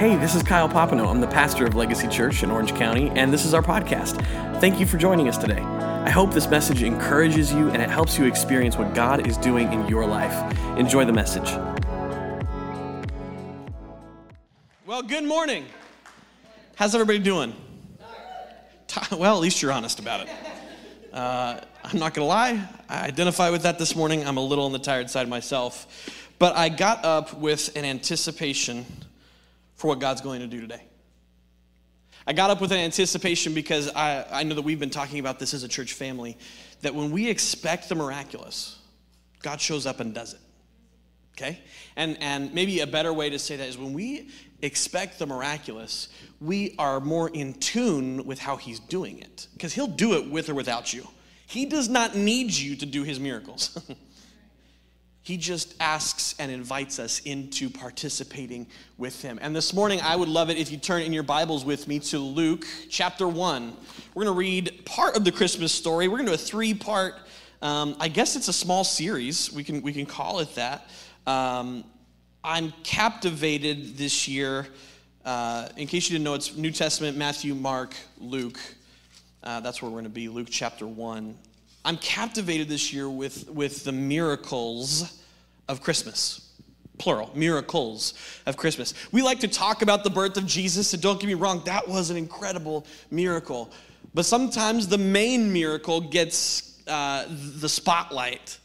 Hey, this is Kyle Popino. I'm the pastor of Legacy Church in Orange County, and this is our podcast. Thank you for joining us today. I hope this message encourages you and it helps you experience what God is doing in your life. Enjoy the message. Well, good morning. How's everybody doing? Well, at least you're honest about it. Uh, I'm not going to lie, I identify with that this morning. I'm a little on the tired side myself. But I got up with an anticipation for what God's going to do today. I got up with an anticipation because I, I know that we've been talking about this as a church family, that when we expect the miraculous, God shows up and does it. Okay? And, and maybe a better way to say that is when we expect the miraculous, we are more in tune with how He's doing it. Because He'll do it with or without you. He does not need you to do His miracles. He just asks and invites us into participating with him. And this morning, I would love it if you turn in your Bibles with me to Luke chapter 1. We're going to read part of the Christmas story. We're going to do a three part, um, I guess it's a small series. We can, we can call it that. Um, I'm captivated this year. Uh, in case you didn't know, it's New Testament, Matthew, Mark, Luke. Uh, that's where we're going to be, Luke chapter 1. I'm captivated this year with, with the miracles of Christmas. Plural, miracles of Christmas. We like to talk about the birth of Jesus, and don't get me wrong, that was an incredible miracle. But sometimes the main miracle gets uh, the spotlight,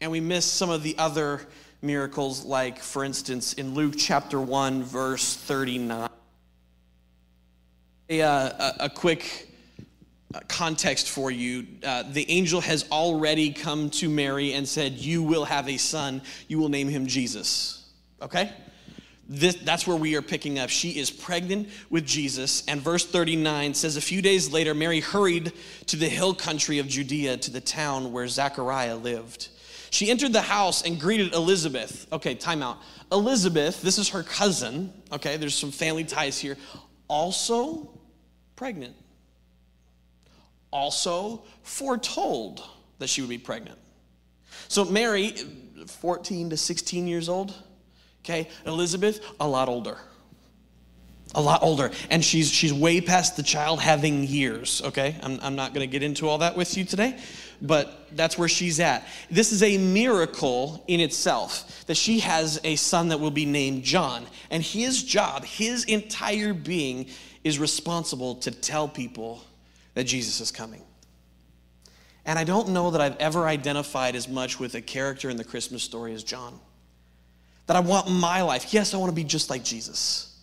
and we miss some of the other miracles, like, for instance, in Luke chapter 1, verse 39. A, uh, a, a quick context for you. Uh, the angel has already come to Mary and said, You will have a son. You will name him Jesus. Okay? This, that's where we are picking up. She is pregnant with Jesus. And verse 39 says, A few days later, Mary hurried to the hill country of Judea to the town where Zechariah lived. She entered the house and greeted Elizabeth. Okay, time out. Elizabeth, this is her cousin. Okay, there's some family ties here. Also pregnant also foretold that she would be pregnant. So, Mary, 14 to 16 years old, okay, Elizabeth, a lot older. A lot older. And she's, she's way past the child having years, okay? I'm, I'm not gonna get into all that with you today, but that's where she's at. This is a miracle in itself that she has a son that will be named John. And his job, his entire being, is responsible to tell people that Jesus is coming. And I don't know that I've ever identified as much with a character in the Christmas story as John. That I want my life, yes, I want to be just like Jesus,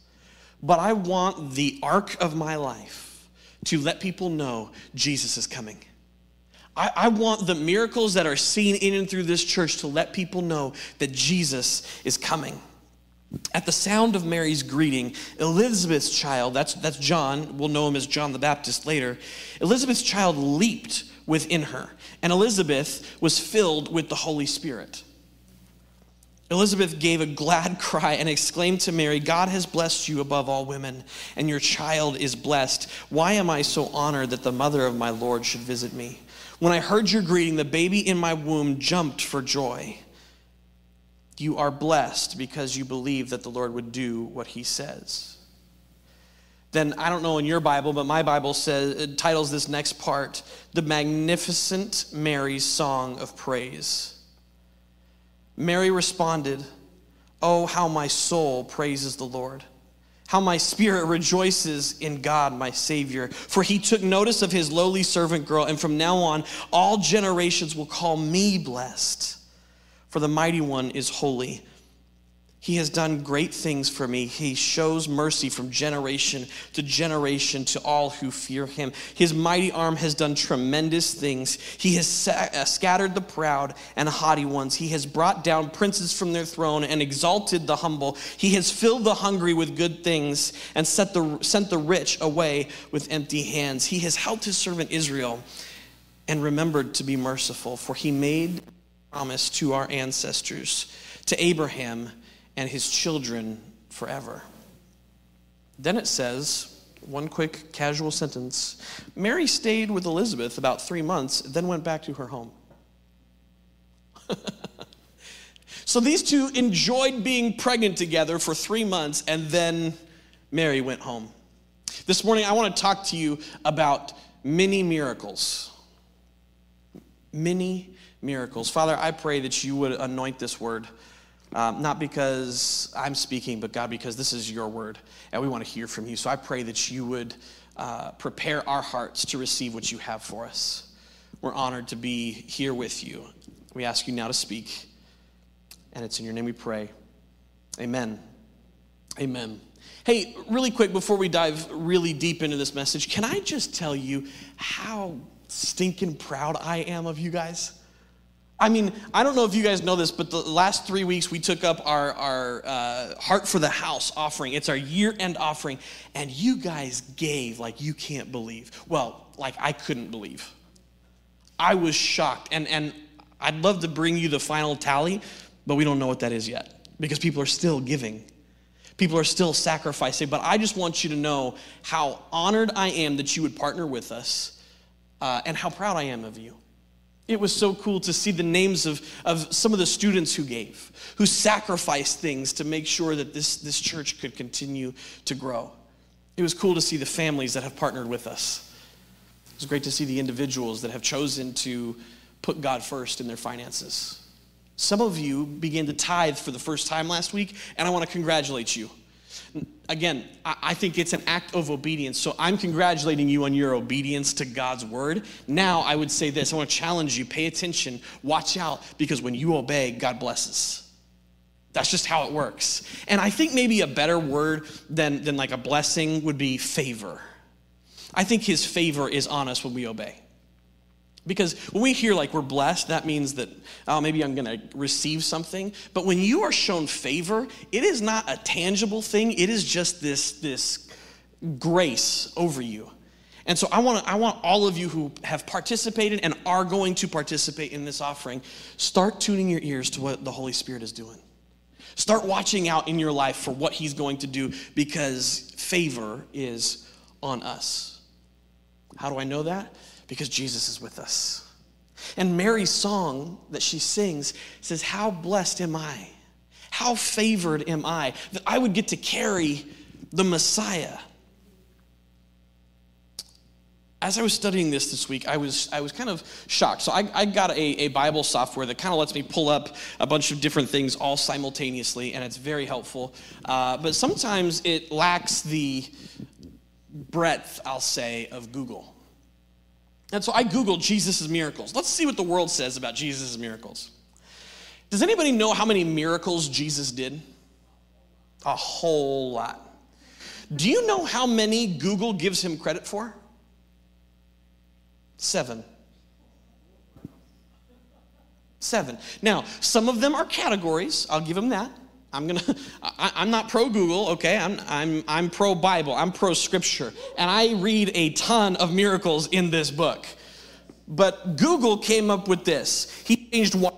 but I want the arc of my life to let people know Jesus is coming. I, I, want the miracles that are seen in and through this church to let people know that Jesus is coming. At the sound of Mary's greeting, Elizabeth's child, that's, that's John, we'll know him as John the Baptist later, Elizabeth's child leaped within her, and Elizabeth was filled with the Holy Spirit. Elizabeth gave a glad cry and exclaimed to Mary, God has blessed you above all women, and your child is blessed. Why am I so honored that the mother of my Lord should visit me? When I heard your greeting, the baby in my womb jumped for joy. You are blessed because you believe that the Lord would do what he says. Then I don't know in your Bible, but my Bible says titles this next part The Magnificat Mary's Song of Praise. Mary responded, Oh, how my soul praises the Lord. How my spirit rejoices in God, my Savior. For he took notice of his lowly servant girl, and from now on, all generations will call me blessed for the mighty one is holy. He has done great things for me. He shows mercy from generation to generation to all who fear him. His mighty arm has done tremendous things. He has uh, scattered the proud and haughty ones. He has brought down princes from their throne and exalted the humble. He has filled the hungry with good things and set the, sent the rich away with empty hands. He has helped his servant Israel and remembered to be merciful, for he made promise to our ancestors, to Abraham and his children forever. Then it says, one quick casual sentence Mary stayed with Elizabeth about three months, then went back to her home. so these two enjoyed being pregnant together for three months and then Mary went home. This morning, I want to talk to you about many miracles. Many miracles. Father, I pray that you would anoint this word, um, not because I'm speaking, but God, because this is your word, and we want to hear from you. So I pray that you would uh, prepare our hearts to receive what you have for us. We're honored to be here with you. We ask you now to speak, and it's in your name we pray. Amen. Amen. Hey, really quick before we dive really deep into this message, can I just tell you how stinking proud I am of you guys? I mean, I don't know if you guys know this, but the last three weeks we took up our, our uh, Heart for the House offering. It's our year end offering. And you guys gave like you can't believe. Well, like I couldn't believe. I was shocked. And, and I'd love to bring you the final tally, but we don't know what that is yet because people are still giving. People are still sacrificing. But I just want you to know how honored I am that you would partner with us uh, and how proud I am of you. It was so cool to see the names of, of some of the students who gave, who sacrificed things to make sure that this, this church could continue to grow. It was cool to see the families that have partnered with us. It was great to see the individuals that have chosen to put God first in their finances. Some of you began to tithe for the first time last week, and I want to congratulate you. Again, I think it's an act of obedience. So I'm congratulating you on your obedience to God's word. Now, I would say this I want to challenge you pay attention, watch out, because when you obey, God blesses. That's just how it works. And I think maybe a better word than, than like a blessing would be favor. I think his favor is on us when we obey. Because when we hear like we're blessed, that means that oh, maybe I'm going to receive something. But when you are shown favor, it is not a tangible thing. It is just this, this grace over you. And so I want, I want all of you who have participated and are going to participate in this offering, start tuning your ears to what the Holy Spirit is doing. Start watching out in your life for what He's going to do because favor is on us. How do I know that? Because Jesus is with us. And Mary's song that she sings says, How blessed am I? How favored am I that I would get to carry the Messiah? As I was studying this this week, I was, I was kind of shocked. So, I, I got a, a Bible software that kind of lets me pull up a bunch of different things all simultaneously, and it's very helpful. Uh, but sometimes it lacks the breadth, I'll say, of Google. And so I Googled Jesus' miracles. Let's see what the world says about Jesus' miracles. Does anybody know how many miracles Jesus did? A whole lot. Do you know how many Google gives him credit for? Seven. Seven. Now, some of them are categories, I'll give him that. I'm gonna, I, am not pro Google, okay? I'm, I'm, I'm pro Bible, I'm pro scripture. And I read a ton of miracles in this book. But Google came up with this. He changed water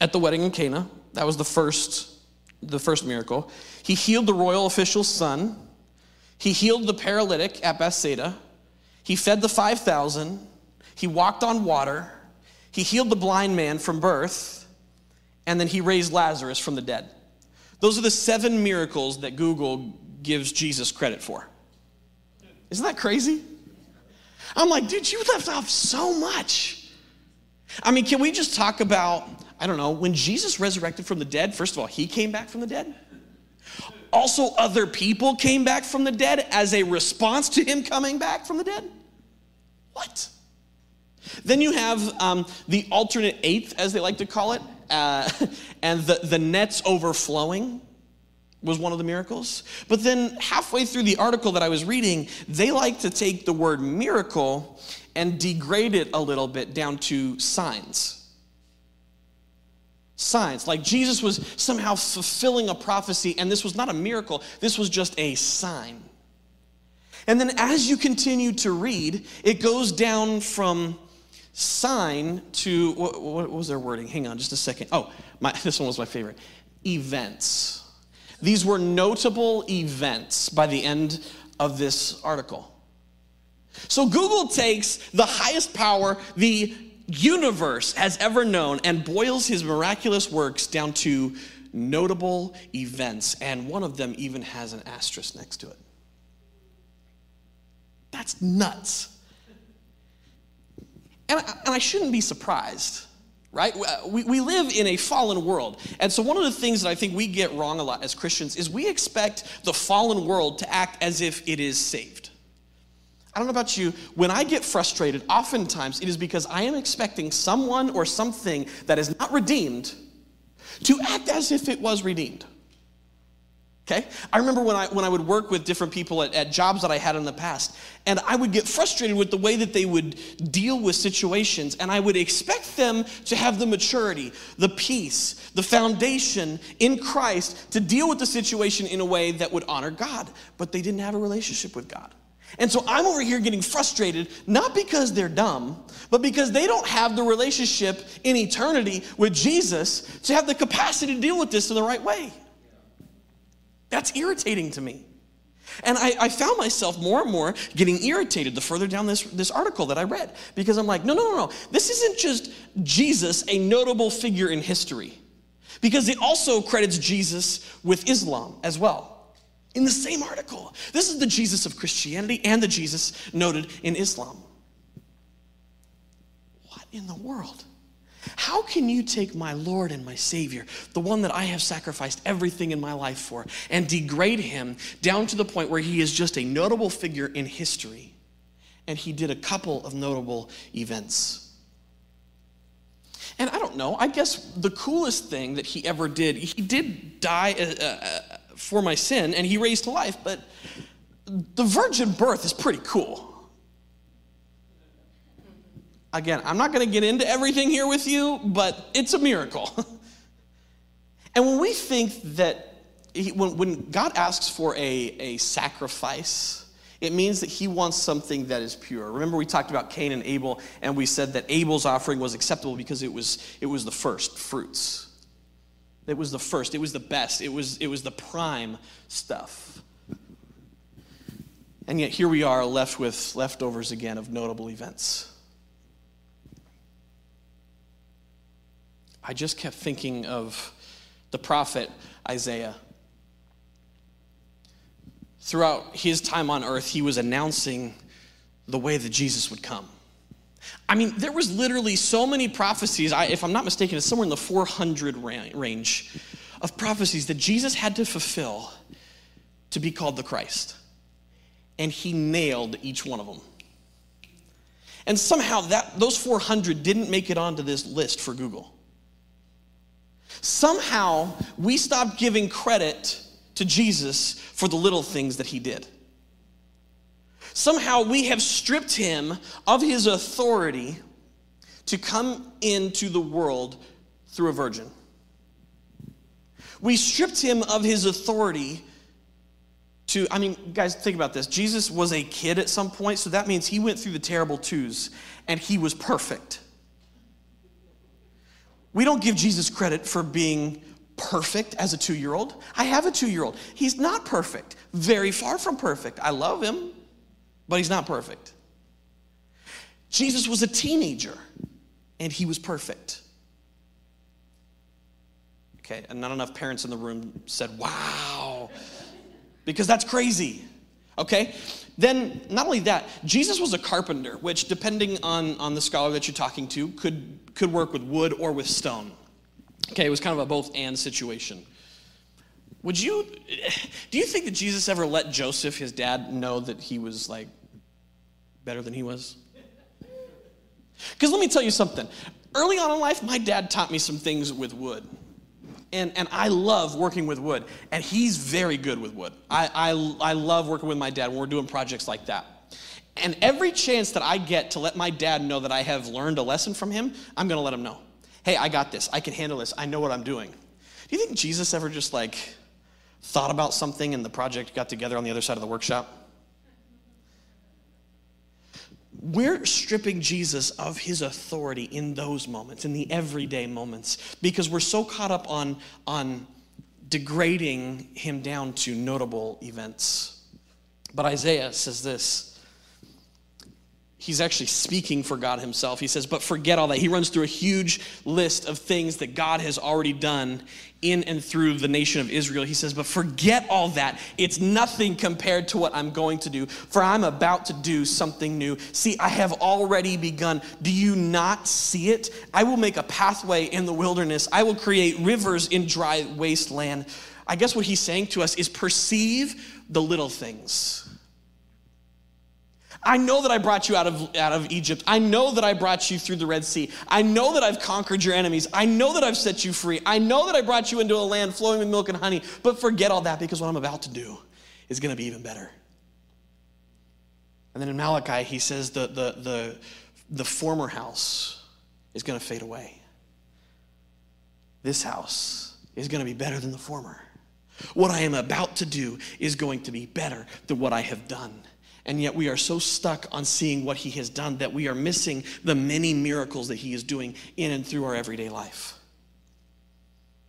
at the wedding in Cana. That was the first, the first miracle. He healed the royal official's son. He healed the paralytic at Bethsaida. He fed the 5,000. He walked on water. He healed the blind man from birth and then he raised Lazarus from the dead. Those are the seven miracles that Google gives Jesus credit for. Isn't that crazy? I'm like, dude, you left off so much. I mean, can we just talk about, I don't know, when Jesus resurrected from the dead, first of all, he came back from the dead. Also, other people came back from the dead as a response to him coming back from the dead. What? Then you have um, the alternate eighth, as they like to call it, uh, and the, the nets overflowing was one of the miracles. But then halfway through the article that I was reading, they like to take the word miracle and degrade it a little bit down to signs. Signs. Like Jesus was somehow fulfilling a prophecy, and this was not a miracle, this was just a sign. And then as you continue to read, it goes down from sign to, what, what, was their wording? Hang on just a second. Oh, my, this one was my favorite. Events. These were notable events by the end of this article. So Google takes the highest power the universe has ever known and boils his miraculous works down to notable events, and one of them even has an asterisk next to it. That's nuts. And I, and I shouldn't be surprised, right? Uh, we, we live in a fallen world. And so, one of the things that I think we get wrong a lot as Christians is we expect the fallen world to act as if it is saved. I don't know about you, when I get frustrated, oftentimes it is because I am expecting someone or something that is not redeemed to act as if it was redeemed. Okay? I remember when I, when I would work with different people at, at, jobs that I had in the past, and I would get frustrated with the way that they would deal with situations, and I would expect them to have the maturity, the peace, the foundation in Christ to deal with the situation in a way that would honor God. But they didn't have a relationship with God. And so I'm over here getting frustrated, not because they're dumb, but because they don't have the relationship in eternity with Jesus to have the capacity to deal with this in the right way. That's irritating to me. And I, I, found myself more and more getting irritated the further down this, this article that I read because I'm like, no, no, no, no. This isn't just Jesus, a notable figure in history, because it also credits Jesus with Islam as well in the same article. This is the Jesus of Christianity and the Jesus noted in Islam. What in the world? How can you take my Lord and my Savior, the one that I have sacrificed everything in my life for, and degrade him down to the point where he is just a notable figure in history? And he did a couple of notable events. And I don't know, I guess the coolest thing that he ever did, he did die uh, uh, for my sin and he raised to life, but the virgin birth is pretty cool. Again, I'm not going to get into everything here with you, but it's a miracle. and when we think that, he, when, when God asks for a, a sacrifice, it means that he wants something that is pure. Remember, we talked about Cain and Abel, and we said that Abel's offering was acceptable because it was, it was the first fruits. It was the first, it was the best, it was, it was the prime stuff. And yet here we are left with leftovers again of notable events. I just kept thinking of the prophet Isaiah. Throughout his time on earth, he was announcing the way that Jesus would come. I mean, there was literally so many prophecies, I, if I'm not mistaken, it's somewhere in the 400 range of prophecies that Jesus had to fulfill to be called the Christ. And he nailed each one of them. And somehow that, those 400 didn't make it onto this list for Google. Somehow, we stopped giving credit to Jesus for the little things that he did. Somehow, we have stripped him of his authority to come into the world through a virgin. We stripped him of his authority to, I mean, guys, think about this. Jesus was a kid at some point, so that means he went through the terrible twos and he was perfect. We don't give Jesus credit for being perfect as a two year old. I have a two year old. He's not perfect, very far from perfect. I love him, but he's not perfect. Jesus was a teenager and he was perfect. Okay, and not enough parents in the room said, wow, because that's crazy. Okay? Then, not only that, Jesus was a carpenter, which, depending on, on the scholar that you're talking to, could, could work with wood or with stone. Okay, it was kind of a both and situation. Would you, do you think that Jesus ever let Joseph, his dad, know that he was like better than he was? Because let me tell you something. Early on in life, my dad taught me some things with wood and, and I love working with wood, and he's very good with wood. I, I, I love working with my dad when we're doing projects like that. And every chance that I get to let my dad know that I have learned a lesson from him, I'm gonna let him know. Hey, I got this. I can handle this. I know what I'm doing. Do you think Jesus ever just like thought about something and the project got together on the other side of the workshop? We're stripping Jesus of his authority in those moments, in the everyday moments, because we're so caught up on, on degrading him down to notable events. But Isaiah says this he's actually speaking for God himself. He says, But forget all that. He runs through a huge list of things that God has already done in and through the nation of Israel. He says, But forget all that. It's nothing compared to what I'm going to do, for I'm about to do something new. See, I have already begun. Do you not see it? I will make a pathway in the wilderness, I will create rivers in dry wasteland. I guess what he's saying to us is perceive the little things I know that I brought you out of, out of Egypt. I know that I brought you through the Red Sea. I know that I've conquered your enemies. I know that I've set you free. I know that I brought you into a land flowing with milk and honey. But forget all that because what I'm about to do is going to be even better. And then in Malachi, he says the, the, the, the former house is going to fade away. This house is going to be better than the former. What I am about to do is going to be better than what I have done. And yet we are so stuck on seeing what he has done that we are missing the many miracles that he is doing in and through our everyday life.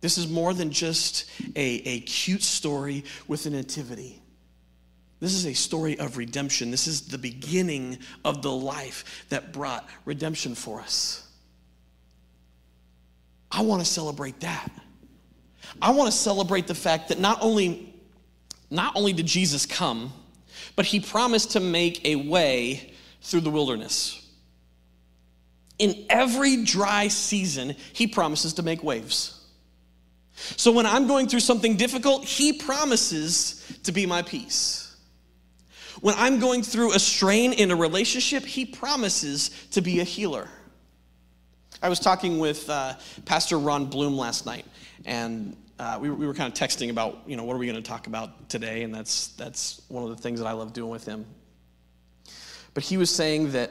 This is more than just a, a cute story with a nativity. This is a story of redemption. This is the beginning of the life that brought redemption for us. I want to celebrate that. I want to celebrate the fact that not only, not only did Jesus come, but he promised to make a way through the wilderness. In every dry season, he promises to make waves. So when I'm going through something difficult, he promises to be my peace. When I'm going through a strain in a relationship, he promises to be a healer. I was talking with uh, Pastor Ron Bloom last night, and uh, we, we were kind of texting about, you know, what are we going to talk about today? And that's, that's one of the things that I love doing with him. But he was saying that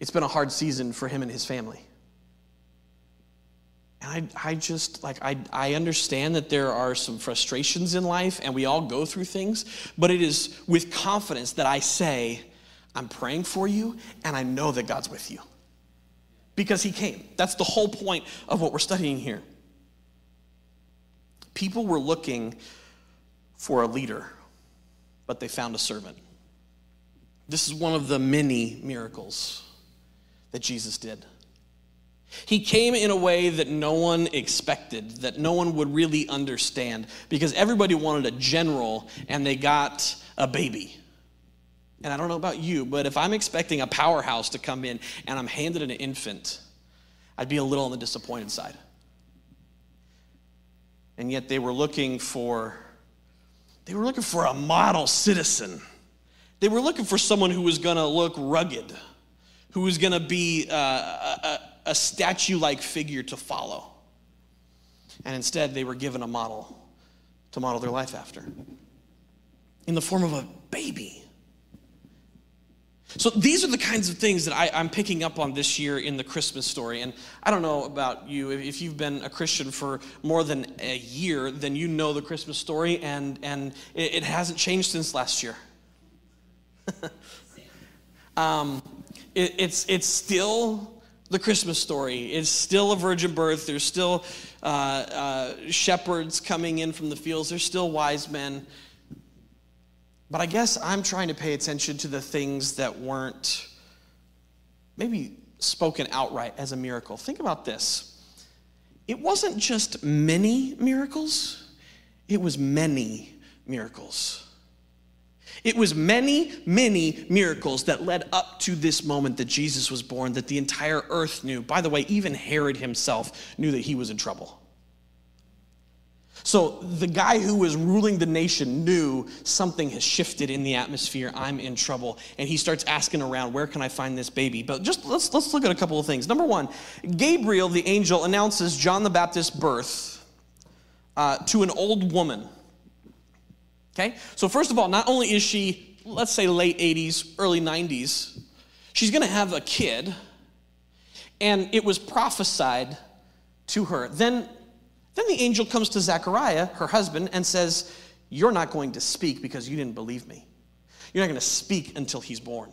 it's been a hard season for him and his family. And I, I just, like, I, I understand that there are some frustrations in life and we all go through things, but it is with confidence that I say, I'm praying for you and I know that God's with you. Because he came. That's the whole point of what we're studying here. People were looking for a leader, but they found a servant. This is one of the many miracles that Jesus did. He came in a way that no one expected, that no one would really understand, because everybody wanted a general and they got a baby. And I don't know about you, but if I'm expecting a powerhouse to come in and I'm handed an infant, I'd be a little on the disappointed side and yet they were looking for they were looking for a model citizen. They were looking for someone who was going to look rugged who was going to be uh, a, a statue-like figure to follow. And instead they were given a model to model their life after. In the form of a baby so these are the kinds of things that I, am picking up on this year in the Christmas story. And I don't know about you, if you've been a Christian for more than a year, then you know the Christmas story, and, and it, it hasn't changed since last year. um, it, it's, it's still the Christmas story. It's still a virgin birth. There's still uh, uh, shepherds coming in from the fields. There's still wise men. But I guess I'm trying to pay attention to the things that weren't maybe spoken outright as a miracle. Think about this it wasn't just many miracles, it was many miracles. It was many, many miracles that led up to this moment that Jesus was born, that the entire earth knew. By the way, even Herod himself knew that he was in trouble. So the guy who was ruling the nation knew something has shifted in the atmosphere. I'm in trouble. And he starts asking around, where can I find this baby? But just let's, let's look at a couple of things. Number one, Gabriel, the angel, announces John the Baptist's birth uh, to an old woman. Okay? So, first of all, not only is she, let's say, late 80s, early 90s, she's going to have a kid, and it was prophesied to her. Then then the angel comes to Zechariah, her husband, and says, You're not going to speak because you didn't believe me. You're not going to speak until he's born.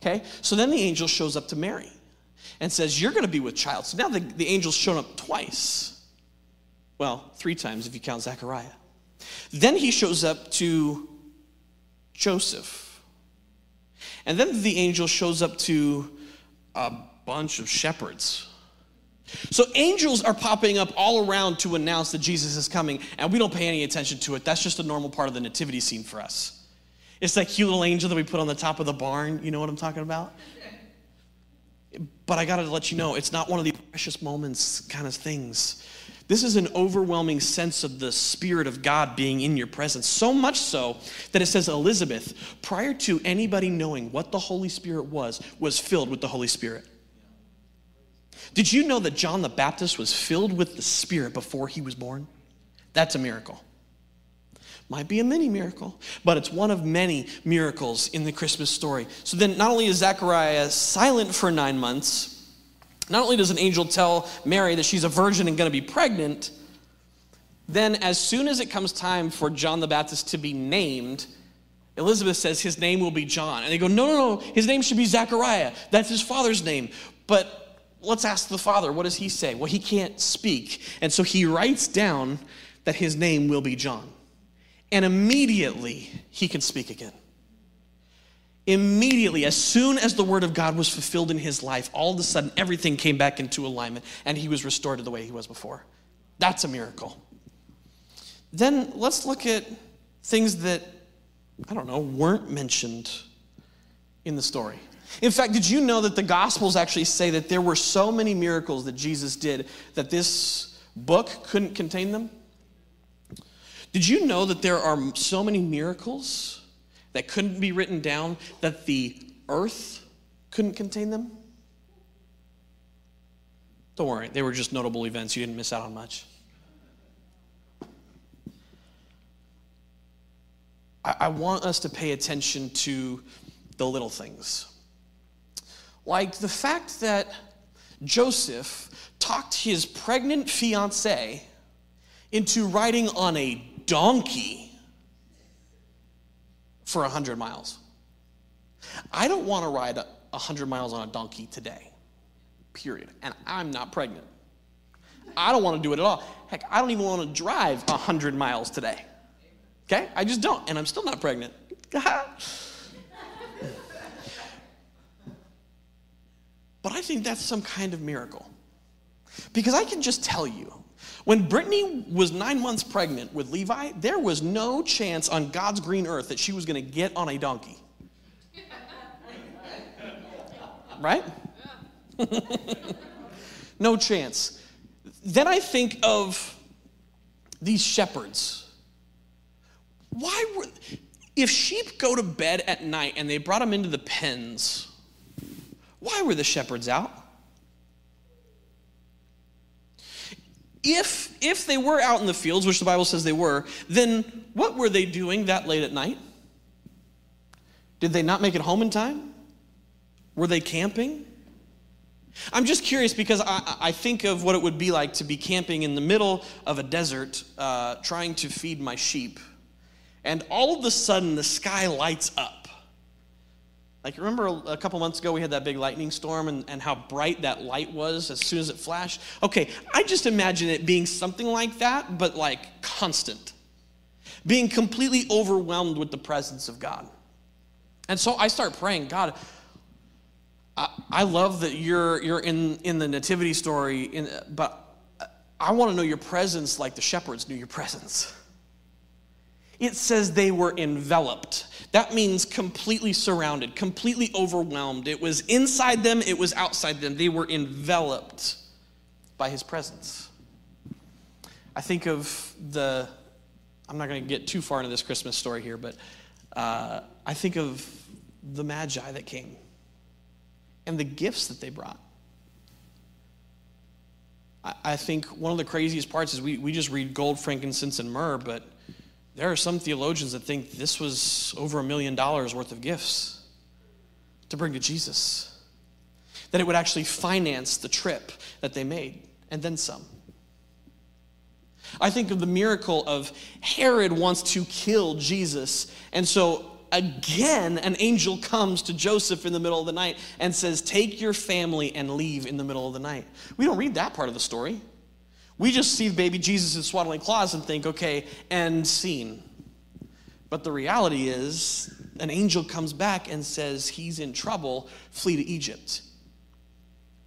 Okay? So then the angel shows up to Mary and says, You're going to be with child. So now the, the angel's shown up twice. Well, three times if you count Zechariah. Then he shows up to Joseph. And then the angel shows up to a bunch of shepherds. So angels are popping up all around to announce that Jesus is coming, and we don't pay any attention to it. That's just a normal part of the nativity scene for us. It's that cute little angel that we put on the top of the barn. You know what I'm talking about? But I gotta let you know, it's not one of the precious moments kind of things. This is an overwhelming sense of the Spirit of God being in your presence. So much so that it says Elizabeth, prior to anybody knowing what the Holy Spirit was, was filled with the Holy Spirit. Did you know that John the Baptist was filled with the Spirit before he was born? That's a miracle. Might be a mini miracle, but it's one of many miracles in the Christmas story. So then, not only is Zechariah silent for nine months, not only does an angel tell Mary that she's a virgin and going to be pregnant, then as soon as it comes time for John the Baptist to be named, Elizabeth says his name will be John. And they go, no, no, no, his name should be Zechariah. That's his father's name. But let's ask the father, what does he say? Well, he can't speak. And so he writes down that his name will be John. And immediately he can speak again. Immediately, as soon as the word of God was fulfilled in his life, all of a sudden everything came back into alignment and he was restored to the way he was before. That's a miracle. Then let's look at things that, I don't know, weren't mentioned in the story. In fact, did you know that the Gospels actually say that there were so many miracles that Jesus did that this book couldn't contain them? Did you know that there are so many miracles that couldn't be written down that the earth couldn't contain them? Don't worry, they were just notable events. You didn't miss out on much. I, I want us to pay attention to the little things. Like the fact that Joseph talked his pregnant fiancee into riding on a donkey for 100 miles. I don't want to ride 100 miles on a donkey today, period. And I'm not pregnant. I don't want to do it at all. Heck, I don't even want to drive 100 miles today. Okay? I just don't. And I'm still not pregnant. but I think that's some kind of miracle. Because I can just tell you when Brittany was nine months pregnant with Levi, there was no chance on God's green earth that she was going to get on a donkey. Right? no chance. Then I think of these shepherds. Why were, if sheep go to bed at night and they brought them into the pens, why were the shepherds out? If, if they were out in the fields, which the Bible says they were, then what were they doing that late at night? Did they not make it home in time? Were they camping? I'm just curious because I, I think of what it would be like to be camping in the middle of a desert uh, trying to feed my sheep. And all of a sudden, the sky lights up. Like, remember a couple months ago we had that big lightning storm and, and how bright that light was as soon as it flashed? Okay, I just imagine it being something like that, but like constant. Being completely overwhelmed with the presence of God. And so I start praying, God, I, I love that you're, you're in, in the nativity story, in, but I want to know your presence like the shepherds knew your presence. It says they were enveloped. That means completely surrounded, completely overwhelmed. It was inside them, it was outside them. They were enveloped by his presence. I think of the, I'm not going to get too far into this Christmas story here, but uh, I think of the Magi that came and the gifts that they brought. I, I think one of the craziest parts is we, we just read gold, frankincense, and myrrh, but there are some theologians that think this was over a million dollars worth of gifts to bring to Jesus. That it would actually finance the trip that they made, and then some. I think of the miracle of Herod wants to kill Jesus, and so again, an angel comes to Joseph in the middle of the night and says, Take your family and leave in the middle of the night. We don't read that part of the story. We just see baby Jesus in swaddling cloths and think, okay, end scene. But the reality is, an angel comes back and says he's in trouble, flee to Egypt.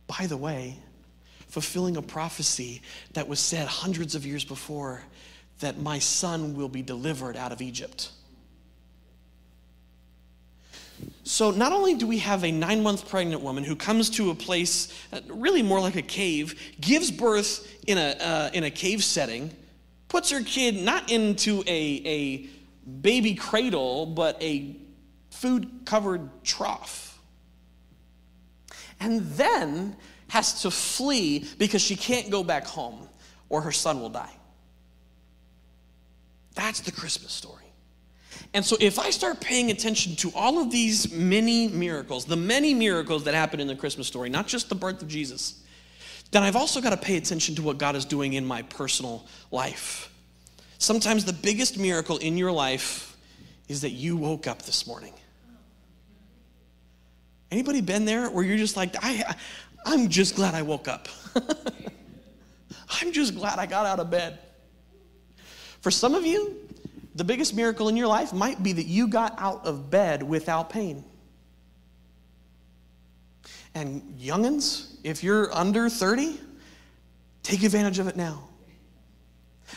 By the way, fulfilling a prophecy that was said hundreds of years before that my son will be delivered out of Egypt. So, not only do we have a nine month pregnant woman who comes to a place, uh, really more like a cave, gives birth in a, uh, in a cave setting, puts her kid not into a, a baby cradle, but a food covered trough. And then has to flee because she can't go back home or her son will die. That's the Christmas story. And so, if I start paying attention to all of these many miracles, the many miracles that happen in the Christmas story, not just the birth of Jesus, then I've also got to pay attention to what God is doing in my personal life. Sometimes the biggest miracle in your life is that you woke up this morning. Anybody been there where you're just like, I, I'm just glad I woke up. I'm just glad I got out of bed. For some of you, the biggest miracle in your life might be that you got out of bed without pain. And youngins, if you're under 30, take advantage of it now.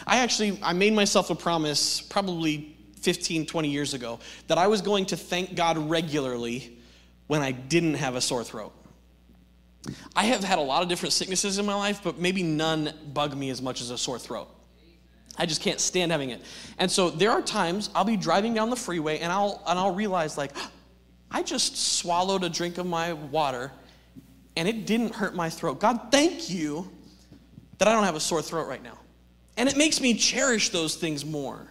I actually I made myself a promise probably 15, 20 years ago that I was going to thank God regularly when I didn't have a sore throat. I have had a lot of different sicknesses in my life, but maybe none bug me as much as a sore throat. I just can't stand having it. And so there are times I'll be driving down the freeway and I'll and I'll realize like I just swallowed a drink of my water and it didn't hurt my throat. God, thank you that I don't have a sore throat right now. And it makes me cherish those things more.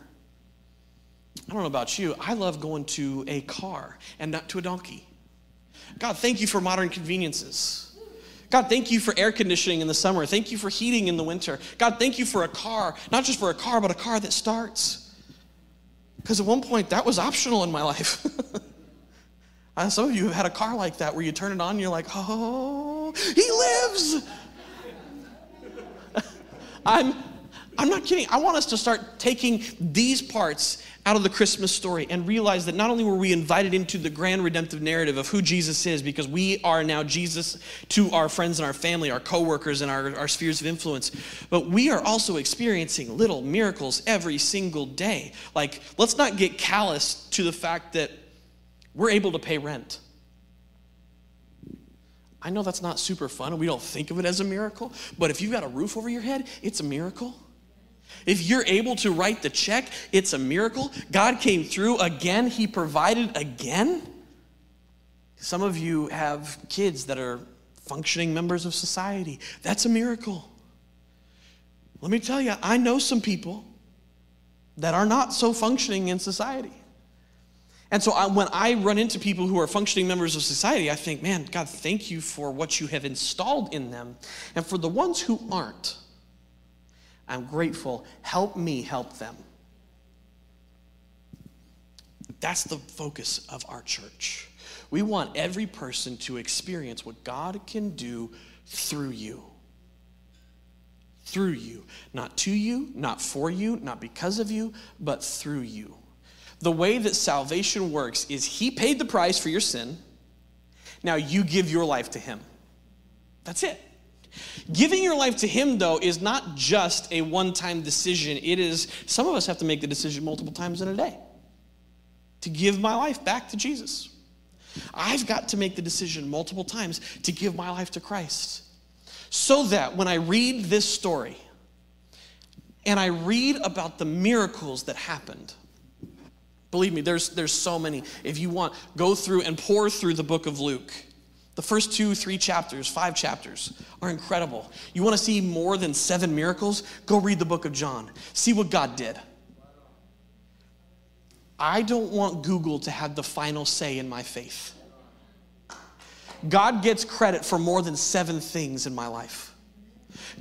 I don't know about you. I love going to a car and not to a donkey. God, thank you for modern conveniences. God, thank you for air conditioning in the summer. Thank you for heating in the winter. God, thank you for a car, not just for a car, but a car that starts. Because at one point, that was optional in my life. Uh, some of you have had a car like that where you turn it on and you're like, oh, he lives. I'm, I'm not kidding. I want us to start taking these parts out of the Christmas story and realize that not only were we invited into the grand redemptive narrative of who Jesus is, because we are now Jesus to our friends and our family, our coworkers, and our, our spheres of influence, but we are also experiencing little miracles every single day. Like, let's not get callous to the fact that we're able to pay rent. I know that's not super fun and we don't think of it as a miracle, but if you've got a roof over your head, it's a miracle. If you're able to write the check, it's a miracle. God came through again, He provided again. Some of you have kids that are functioning members of society. That's a miracle. Let me tell you, I know some people that are not so functioning in society. And so I, when I run into people who are functioning members of society, I think, man, God, thank you for what you have installed in them. And for the ones who aren't, I'm grateful. Help me help them. That's the focus of our church. We want every person to experience what God can do through you. Through you. Not to you, not for you, not because of you, but through you. The way that salvation works is He paid the price for your sin. Now you give your life to Him. That's it. Giving your life to Him, though, is not just a one time decision. It is, some of us have to make the decision multiple times in a day to give my life back to Jesus. I've got to make the decision multiple times to give my life to Christ. So that when I read this story and I read about the miracles that happened, believe me, there's, there's so many. If you want, go through and pour through the book of Luke. The first two, three chapters, five chapters are incredible. You want to see more than seven miracles? Go read the book of John. See what God did. I don't want Google to have the final say in my faith. God gets credit for more than seven things in my life.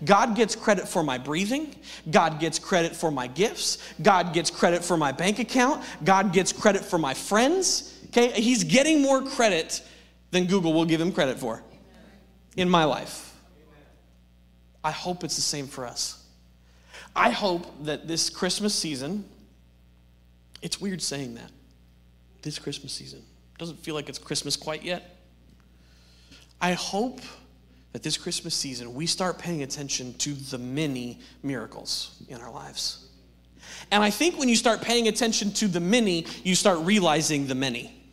God gets credit for my breathing. God gets credit for my gifts. God gets credit for my bank account. God gets credit for my friends. Okay? He's getting more credit than Google will give him credit for in my life. I hope it's the same for us. I hope that this Christmas season, it's weird saying that. this Christmas season. Doesn't feel like it's Christmas quite yet. I hope that this Christmas season we start paying attention to the many miracles in our lives. And I think when you start paying attention to the many, you start realizing the many.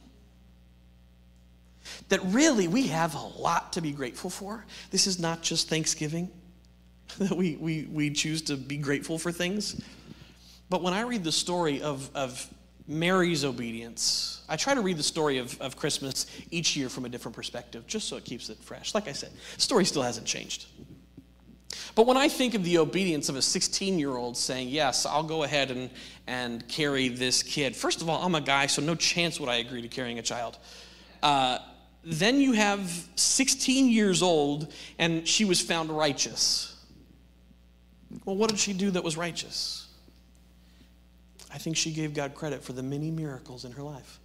That really we have a lot to be grateful for. This is not just Thanksgiving, that we, we, we choose to be grateful for things. But when I read the story of, of Mary's obedience, I try to read the story of, of Christmas each year from a different perspective, just so it keeps it fresh. Like I said, the story still hasn't changed. But when I think of the obedience of a 16 year old saying, Yes, I'll go ahead and, and carry this kid, first of all, I'm a guy, so no chance would I agree to carrying a child. Uh, then you have 16 years old, and she was found righteous. Well, what did she do that was righteous? I think she gave God credit for the many miracles in her life.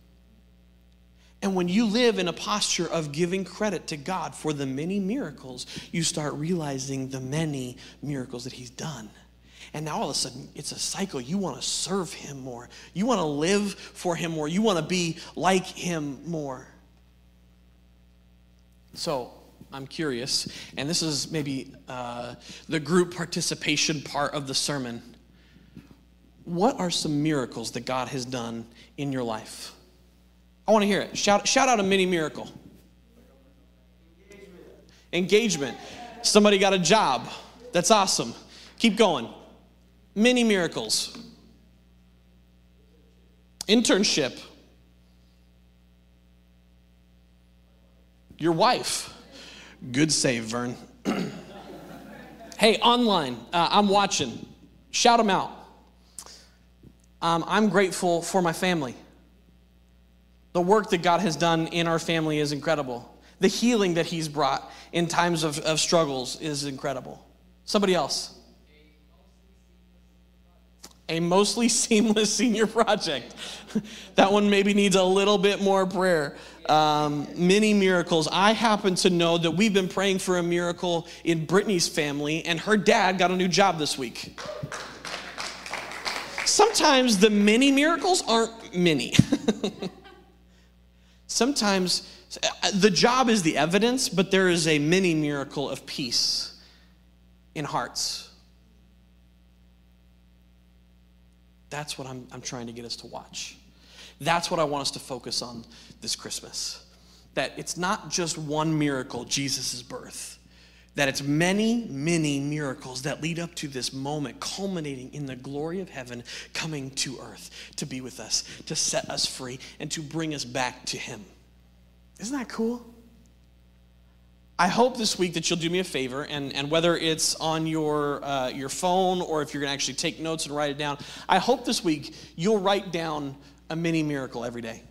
And when you live in a posture of giving credit to God for the many miracles, you start realizing the many miracles that He's done. And now all of a sudden, it's a cycle. You want to serve Him more. You want to live for Him more. You want to be like Him more. So, I'm curious, and this is maybe uh, the group participation part of the sermon. What are some miracles that God has done in your life? I want to hear it. Shout, shout out a mini miracle. Engagement. Engagement. Somebody got a job. That's awesome. Keep going. Many miracles. Internship. Your wife. Good save, Vern. hey, online, uh, I'm watching. Shout them out. Um, I'm grateful for my family. The work that God has done in our family is incredible. The healing that He's brought in times of, of struggles is incredible. Somebody else. A mostly seamless senior project. that one maybe needs a little bit more prayer. Um, many miracles. I happen to know that we've been praying for a miracle in Brittany's family, and her dad got a new job this week. Sometimes the many miracles aren't many. Sometimes uh, the job is the evidence, but there is a mini miracle of peace in hearts. That's what I'm, I'm trying to get us to watch. That's what I want us to focus on this Christmas. That it's not just one miracle, Jesus' birth, that it's many, many miracles that lead up to this moment, culminating in the glory of heaven coming to earth to be with us, to set us free, and to bring us back to Him. Isn't that cool? I hope this week that you'll do me a favor, and, and whether it's on your, uh, your phone or if you're going to actually take notes and write it down, I hope this week you'll write down a mini miracle every day.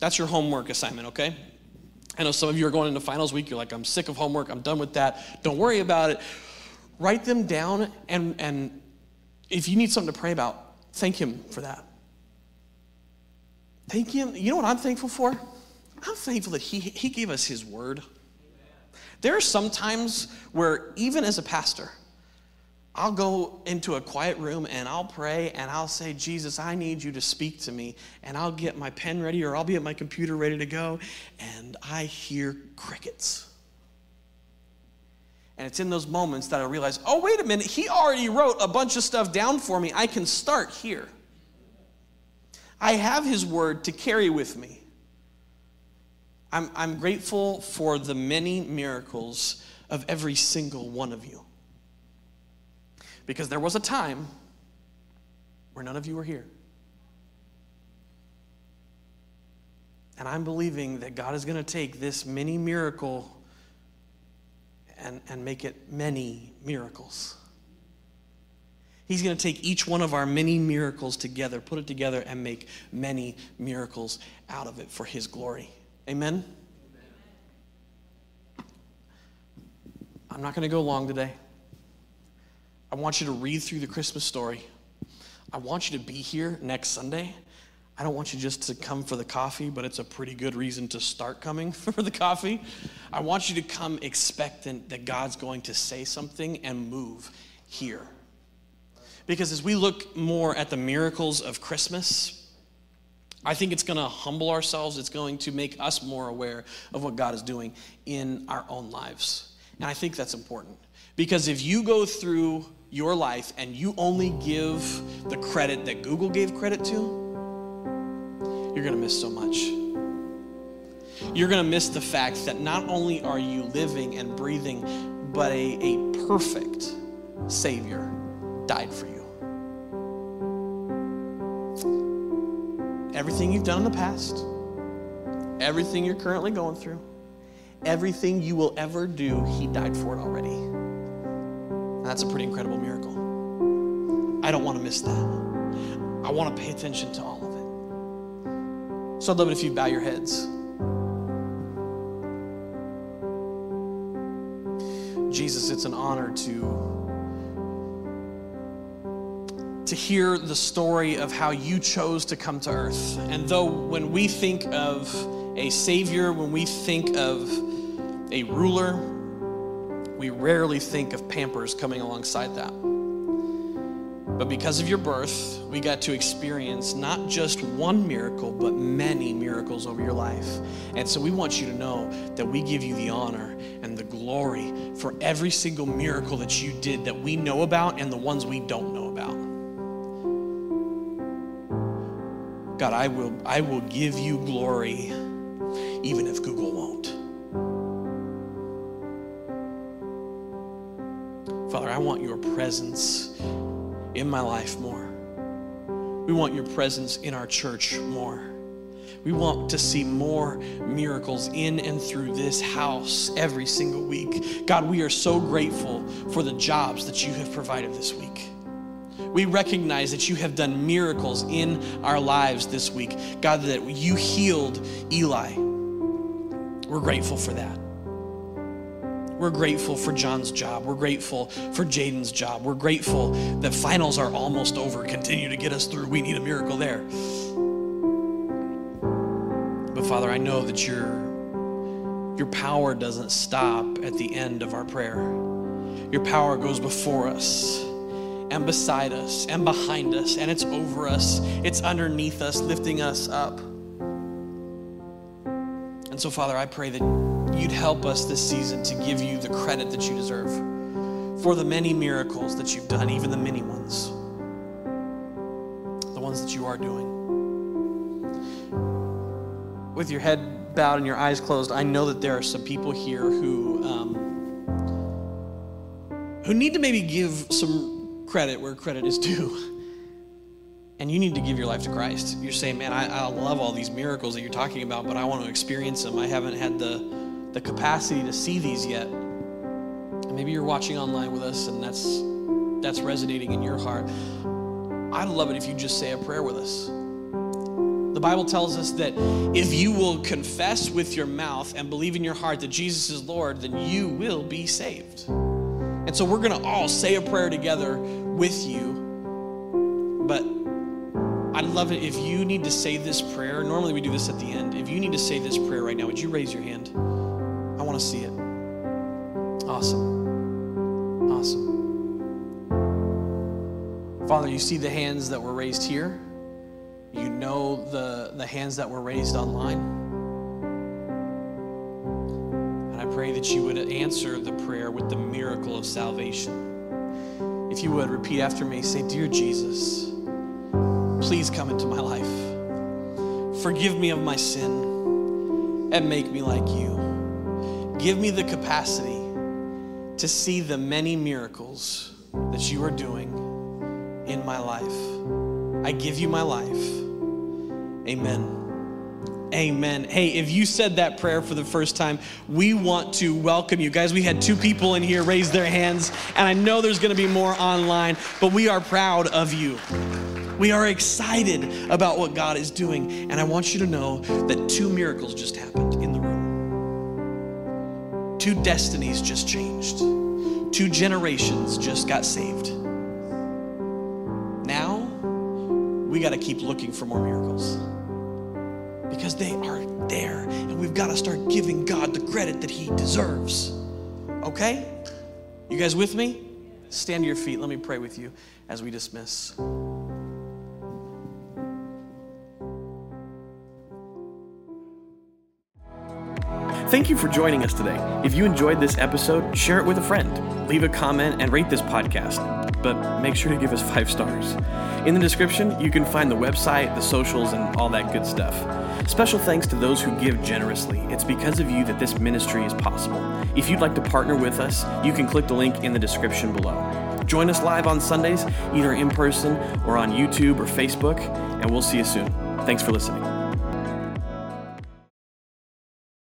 That's your homework assignment, okay? I know some of you are going into finals week. You're like, I'm sick of homework. I'm done with that. Don't worry about it. Write them down, and, and if you need something to pray about, thank Him for that. Thank Him. You know what I'm thankful for? I'm thankful that He, he gave us His word. There are some times where, even as a pastor, I'll go into a quiet room and I'll pray and I'll say, Jesus, I need you to speak to me. And I'll get my pen ready or I'll be at my computer ready to go. And I hear crickets. And it's in those moments that I realize, oh, wait a minute, he already wrote a bunch of stuff down for me. I can start here. I have his word to carry with me. I'm, I'm grateful for the many miracles of every single one of you. Because there was a time where none of you were here. And I'm believing that God is going to take this mini miracle and, and make it many miracles. He's going to take each one of our many miracles together, put it together, and make many miracles out of it for His glory. Amen? I'm not going to go long today. I want you to read through the Christmas story. I want you to be here next Sunday. I don't want you just to come for the coffee, but it's a pretty good reason to start coming for the coffee. I want you to come expectant that God's going to say something and move here. Because as we look more at the miracles of Christmas, I think it's going to humble ourselves. It's going to make us more aware of what God is doing in our own lives. And I think that's important. Because if you go through your life and you only give the credit that Google gave credit to, you're going to miss so much. You're going to miss the fact that not only are you living and breathing, but a, a perfect Savior died for you. Everything you've done in the past, everything you're currently going through, everything you will ever do, He died for it already. That's a pretty incredible miracle. I don't want to miss that. I want to pay attention to all of it. So I'd love it if you bow your heads. Jesus, it's an honor to to hear the story of how you chose to come to earth. And though when we think of a savior, when we think of a ruler, we rarely think of Pampers coming alongside that. But because of your birth, we got to experience not just one miracle, but many miracles over your life. And so we want you to know that we give you the honor and the glory for every single miracle that you did that we know about and the ones we don't know God, I will, I will give you glory even if Google won't. Father, I want your presence in my life more. We want your presence in our church more. We want to see more miracles in and through this house every single week. God, we are so grateful for the jobs that you have provided this week. We recognize that you have done miracles in our lives this week. God, that you healed Eli. We're grateful for that. We're grateful for John's job. We're grateful for Jaden's job. We're grateful that finals are almost over. Continue to get us through. We need a miracle there. But Father, I know that your, your power doesn't stop at the end of our prayer. Your power goes before us and beside us and behind us, and it's over us, it's underneath us, lifting us up. And so, Father, I pray that you'd help us this season to give you the credit that you deserve for the many miracles that you've done, even the many ones, the ones that you are doing. With your head bowed and your eyes closed, I know that there are some people here who. Um, who need to maybe give some credit where credit is due. And you need to give your life to Christ. You're saying, man, I, I love all these miracles that you're talking about, but I want to experience them. I haven't had the, the capacity to see these yet. And maybe you're watching online with us and that's, that's resonating in your heart. I'd love it if you just say a prayer with us. The Bible tells us that if you will confess with your mouth and believe in your heart that Jesus is Lord, then you will be saved. And so we're going to all say a prayer together with you. But I'd love it if you need to say this prayer. Normally we do this at the end. If you need to say this prayer right now, would you raise your hand? I want to see it. Awesome. Awesome. Father, you see the hands that were raised here. You know the, the hands that were raised online. Pray that you would answer the prayer with the miracle of salvation. If you would, repeat after me. Say, Dear Jesus, please come into my life. Forgive me of my sin and make me like you. Give me the capacity to see the many miracles that you are doing in my life. I give you my life. Amen. Amen. Hey, if you said that prayer for the first time, we want to welcome you. Guys, we had two people in here raise their hands, and I know there's going to be more online, but we are proud of you. We are excited about what God is doing, and I want you to know that two miracles just happened in the room. Two destinies just changed. Two generations just got saved. Now, we got to keep looking for more miracles because they are there. And we've got to start giving God the credit that He deserves. Okay? You guys with me? Stand to your feet. Let me pray with you as we dismiss. Thank you for joining us today. If you enjoyed this episode, share it with a friend, leave a comment, and rate this podcast. But make sure to give us five stars. In the description, you can find the website, the socials, and all that good stuff. Special thanks to those who give generously. It's because of you that this ministry is possible. If you'd like to partner with us, you can click the link in the description below. Join us live on Sundays, either in person or on YouTube or Facebook, and we'll see you soon. Thanks for listening.